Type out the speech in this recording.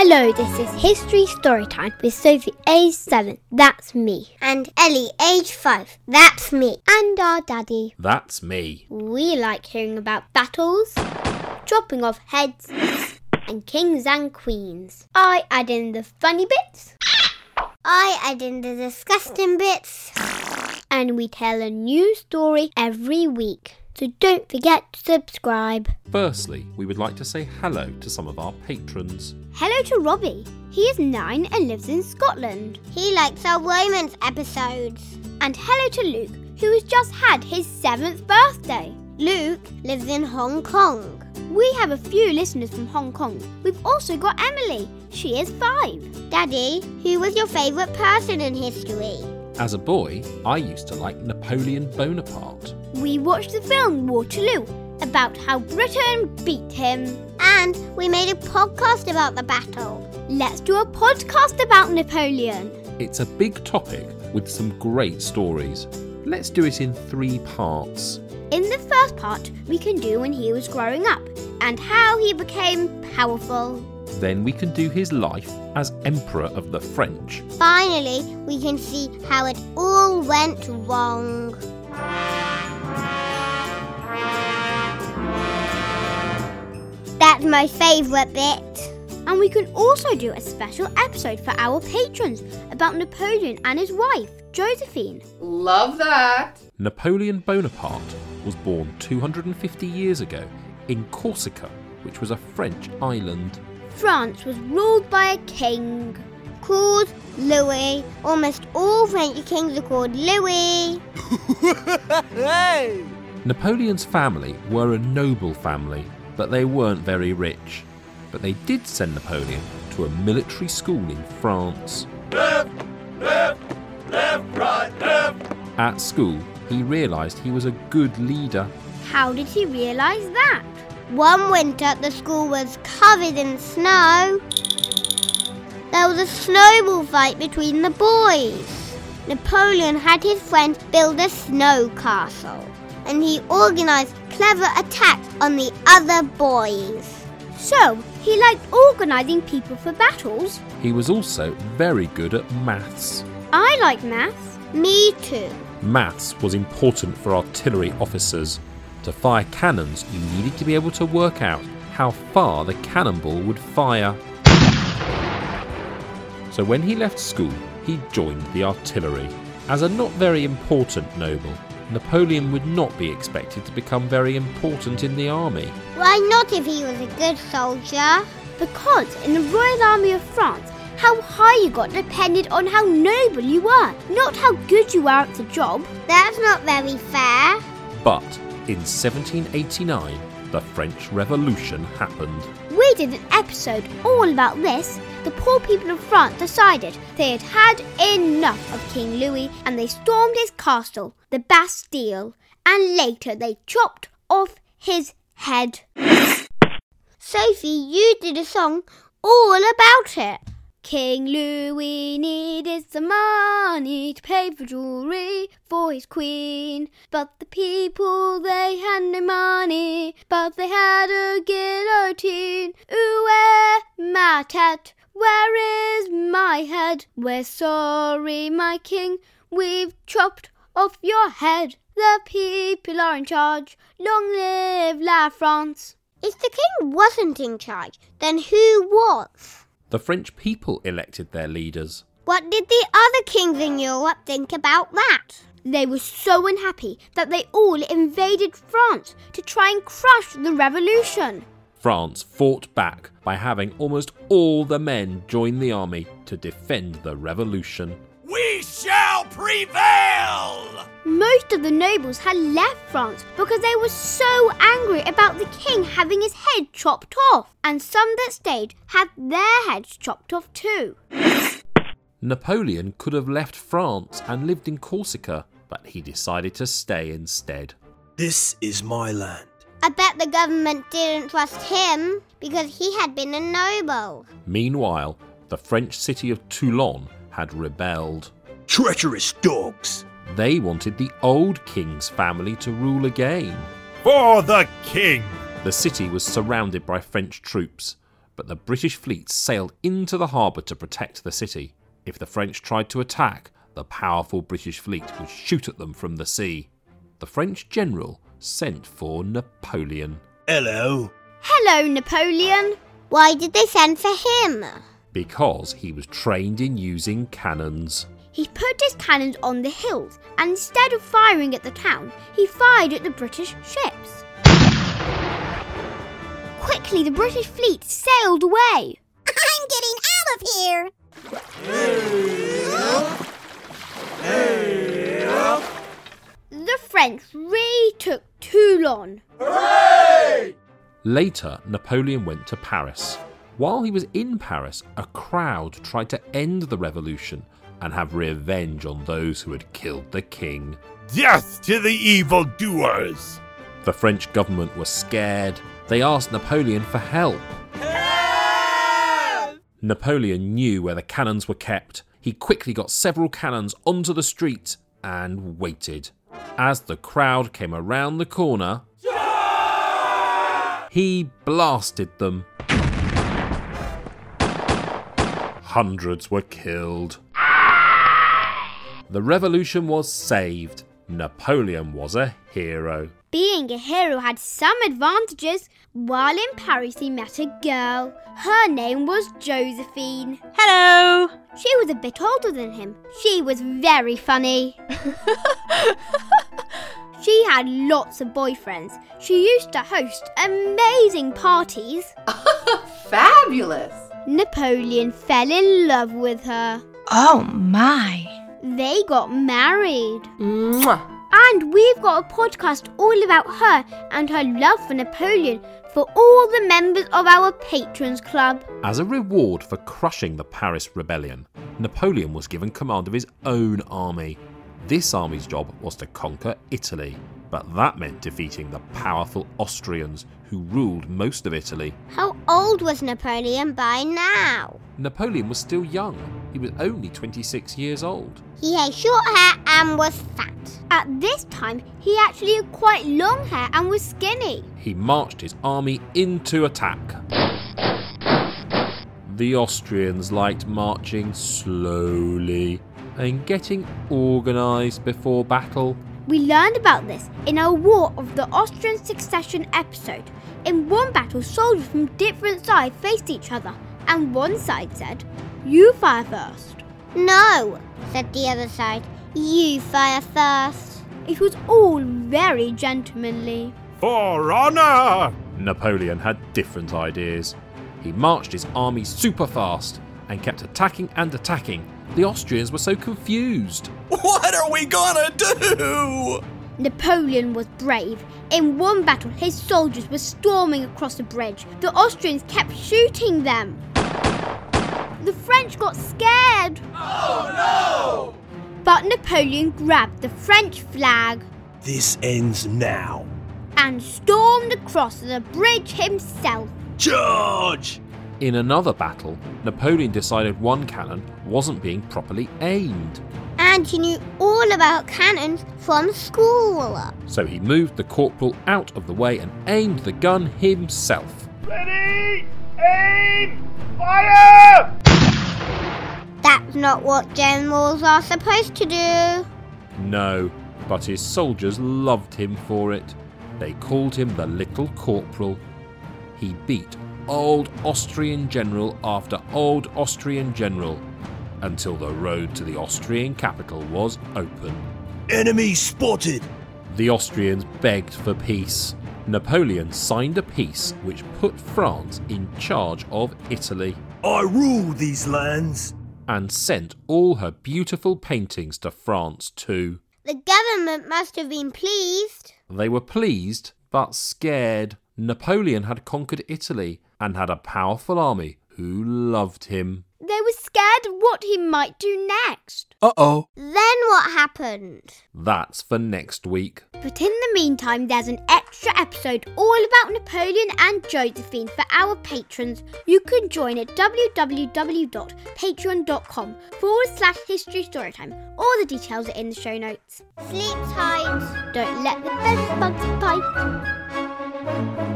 Hello, this is History Storytime with Sophie, age 7. That's me. And Ellie, age 5. That's me. And our daddy. That's me. We like hearing about battles, dropping off heads, and kings and queens. I add in the funny bits. I add in the disgusting bits. And we tell a new story every week. So don't forget to subscribe. Firstly, we would like to say hello to some of our patrons. Hello to Robbie. He is nine and lives in Scotland. He likes our romance episodes. And hello to Luke, who has just had his seventh birthday. Luke lives in Hong Kong. We have a few listeners from Hong Kong. We've also got Emily. She is five. Daddy, who was your favourite person in history? As a boy, I used to like Napoleon Bonaparte. We watched the film Waterloo about how Britain beat him. And we made a podcast about the battle. Let's do a podcast about Napoleon. It's a big topic with some great stories. Let's do it in three parts. In the first part, we can do when he was growing up and how he became powerful. Then we can do his life as Emperor of the French. Finally, we can see how it all went wrong. That's my favourite bit. And we can also do a special episode for our patrons about Napoleon and his wife, Josephine. Love that. Napoleon Bonaparte was born 250 years ago in Corsica, which was a French island. France was ruled by a king. Called Louis. Almost all French kings are called Louis. Napoleon's family were a noble family, but they weren't very rich. But they did send Napoleon to a military school in France. Left, left, left, right, left. At school, he realised he was a good leader. How did he realise that? One winter, the school was covered in snow. There was a snowball fight between the boys. Napoleon had his friends build a snow castle, and he organised clever attacks on the other boys. So, he liked organising people for battles? He was also very good at maths. I like maths. Me too. Maths was important for artillery officers. To fire cannons, you needed to be able to work out how far the cannonball would fire. So when he left school, he joined the artillery. As a not very important noble, Napoleon would not be expected to become very important in the army. Why not if he was a good soldier? Because in the Royal Army of France, how high you got depended on how noble you were, not how good you were at the job. That's not very fair. But in 1789, the French Revolution happened. We did an episode all about this. The poor people of France decided they had had enough of King Louis and they stormed his castle, the Bastille, and later they chopped off his head. Sophie, you did a song all about it. King Louis needed some money to pay for jewelry for his queen. But the people, they had no money, but they had a guillotine. Ooh, where my tat, where is my head? We're sorry, my king, we've chopped off your head. The people are in charge. Long live La France. If the king wasn't in charge, then who was? The French people elected their leaders. What did the other kings in Europe think about that? They were so unhappy that they all invaded France to try and crush the revolution. France fought back by having almost all the men join the army to defend the revolution. We shall prevail! Most of the nobles had left France because they were so angry about the king having his head chopped off, and some that stayed had their heads chopped off too. Napoleon could have left France and lived in Corsica, but he decided to stay instead. This is my land. I bet the government didn't trust him because he had been a noble. Meanwhile, the French city of Toulon had rebelled. Treacherous dogs! They wanted the old king's family to rule again. For the king! The city was surrounded by French troops, but the British fleet sailed into the harbour to protect the city. If the French tried to attack, the powerful British fleet would shoot at them from the sea. The French general sent for Napoleon Hello. Hello, Napoleon. Why did they send for him? Because he was trained in using cannons. He put his cannons on the hills, and instead of firing at the town, he fired at the British ships. Quickly, the British fleet sailed away. I'm getting out of here. The French retook Toulon. too long. Later, Napoleon went to Paris. While he was in Paris, a crowd tried to end the revolution and have revenge on those who had killed the king. Death to the evildoers! The French government was scared. They asked Napoleon for help. help. Napoleon knew where the cannons were kept. He quickly got several cannons onto the street and waited. As the crowd came around the corner, he blasted them. Hundreds were killed. The revolution was saved. Napoleon was a hero. Being a hero had some advantages. While in Paris, he met a girl. Her name was Josephine. Hello! She was a bit older than him. She was very funny. she had lots of boyfriends. She used to host amazing parties. Fabulous! Napoleon fell in love with her. Oh my! They got married. Mwah. And we've got a podcast all about her and her love for Napoleon for all the members of our Patrons Club. As a reward for crushing the Paris rebellion, Napoleon was given command of his own army. This army's job was to conquer Italy, but that meant defeating the powerful Austrians who ruled most of Italy. How old was Napoleon by now? Napoleon was still young. He was only 26 years old. He had short hair and was fat. At this time, he actually had quite long hair and was skinny. He marched his army into attack. The Austrians liked marching slowly and getting organised before battle. We learned about this in our War of the Austrian Succession episode. In one battle, soldiers from different sides faced each other, and one side said, You fire first. No, said the other side. You fire first. It was all very gentlemanly. For honor! Napoleon had different ideas. He marched his army super fast and kept attacking and attacking. The Austrians were so confused. What are we gonna do? Napoleon was brave. In one battle, his soldiers were storming across the bridge. The Austrians kept shooting them. The French got scared. Oh no! But Napoleon grabbed the French flag This ends now. and stormed across the bridge himself. Charge! In another battle, Napoleon decided one cannon wasn't being properly aimed. And he knew all about cannons from school. So he moved the corporal out of the way and aimed the gun himself. Ready! Aim! Fire! That's not what generals are supposed to do. No, but his soldiers loved him for it. They called him the Little Corporal. He beat old Austrian general after old Austrian general until the road to the Austrian capital was open. Enemy spotted! The Austrians begged for peace. Napoleon signed a peace which put France in charge of Italy I rule these lands. and sent all her beautiful paintings to France too. The government must have been pleased. They were pleased but scared. Napoleon had conquered Italy and had a powerful army who loved him. They were scared of what he might do next. Uh oh. Then what happened? That's for next week. But in the meantime, there's an extra episode all about Napoleon and Josephine for our patrons. You can join at www.patreon.com forward slash history storytime. All the details are in the show notes. Sleep tight. Don't let the bed bugs bite.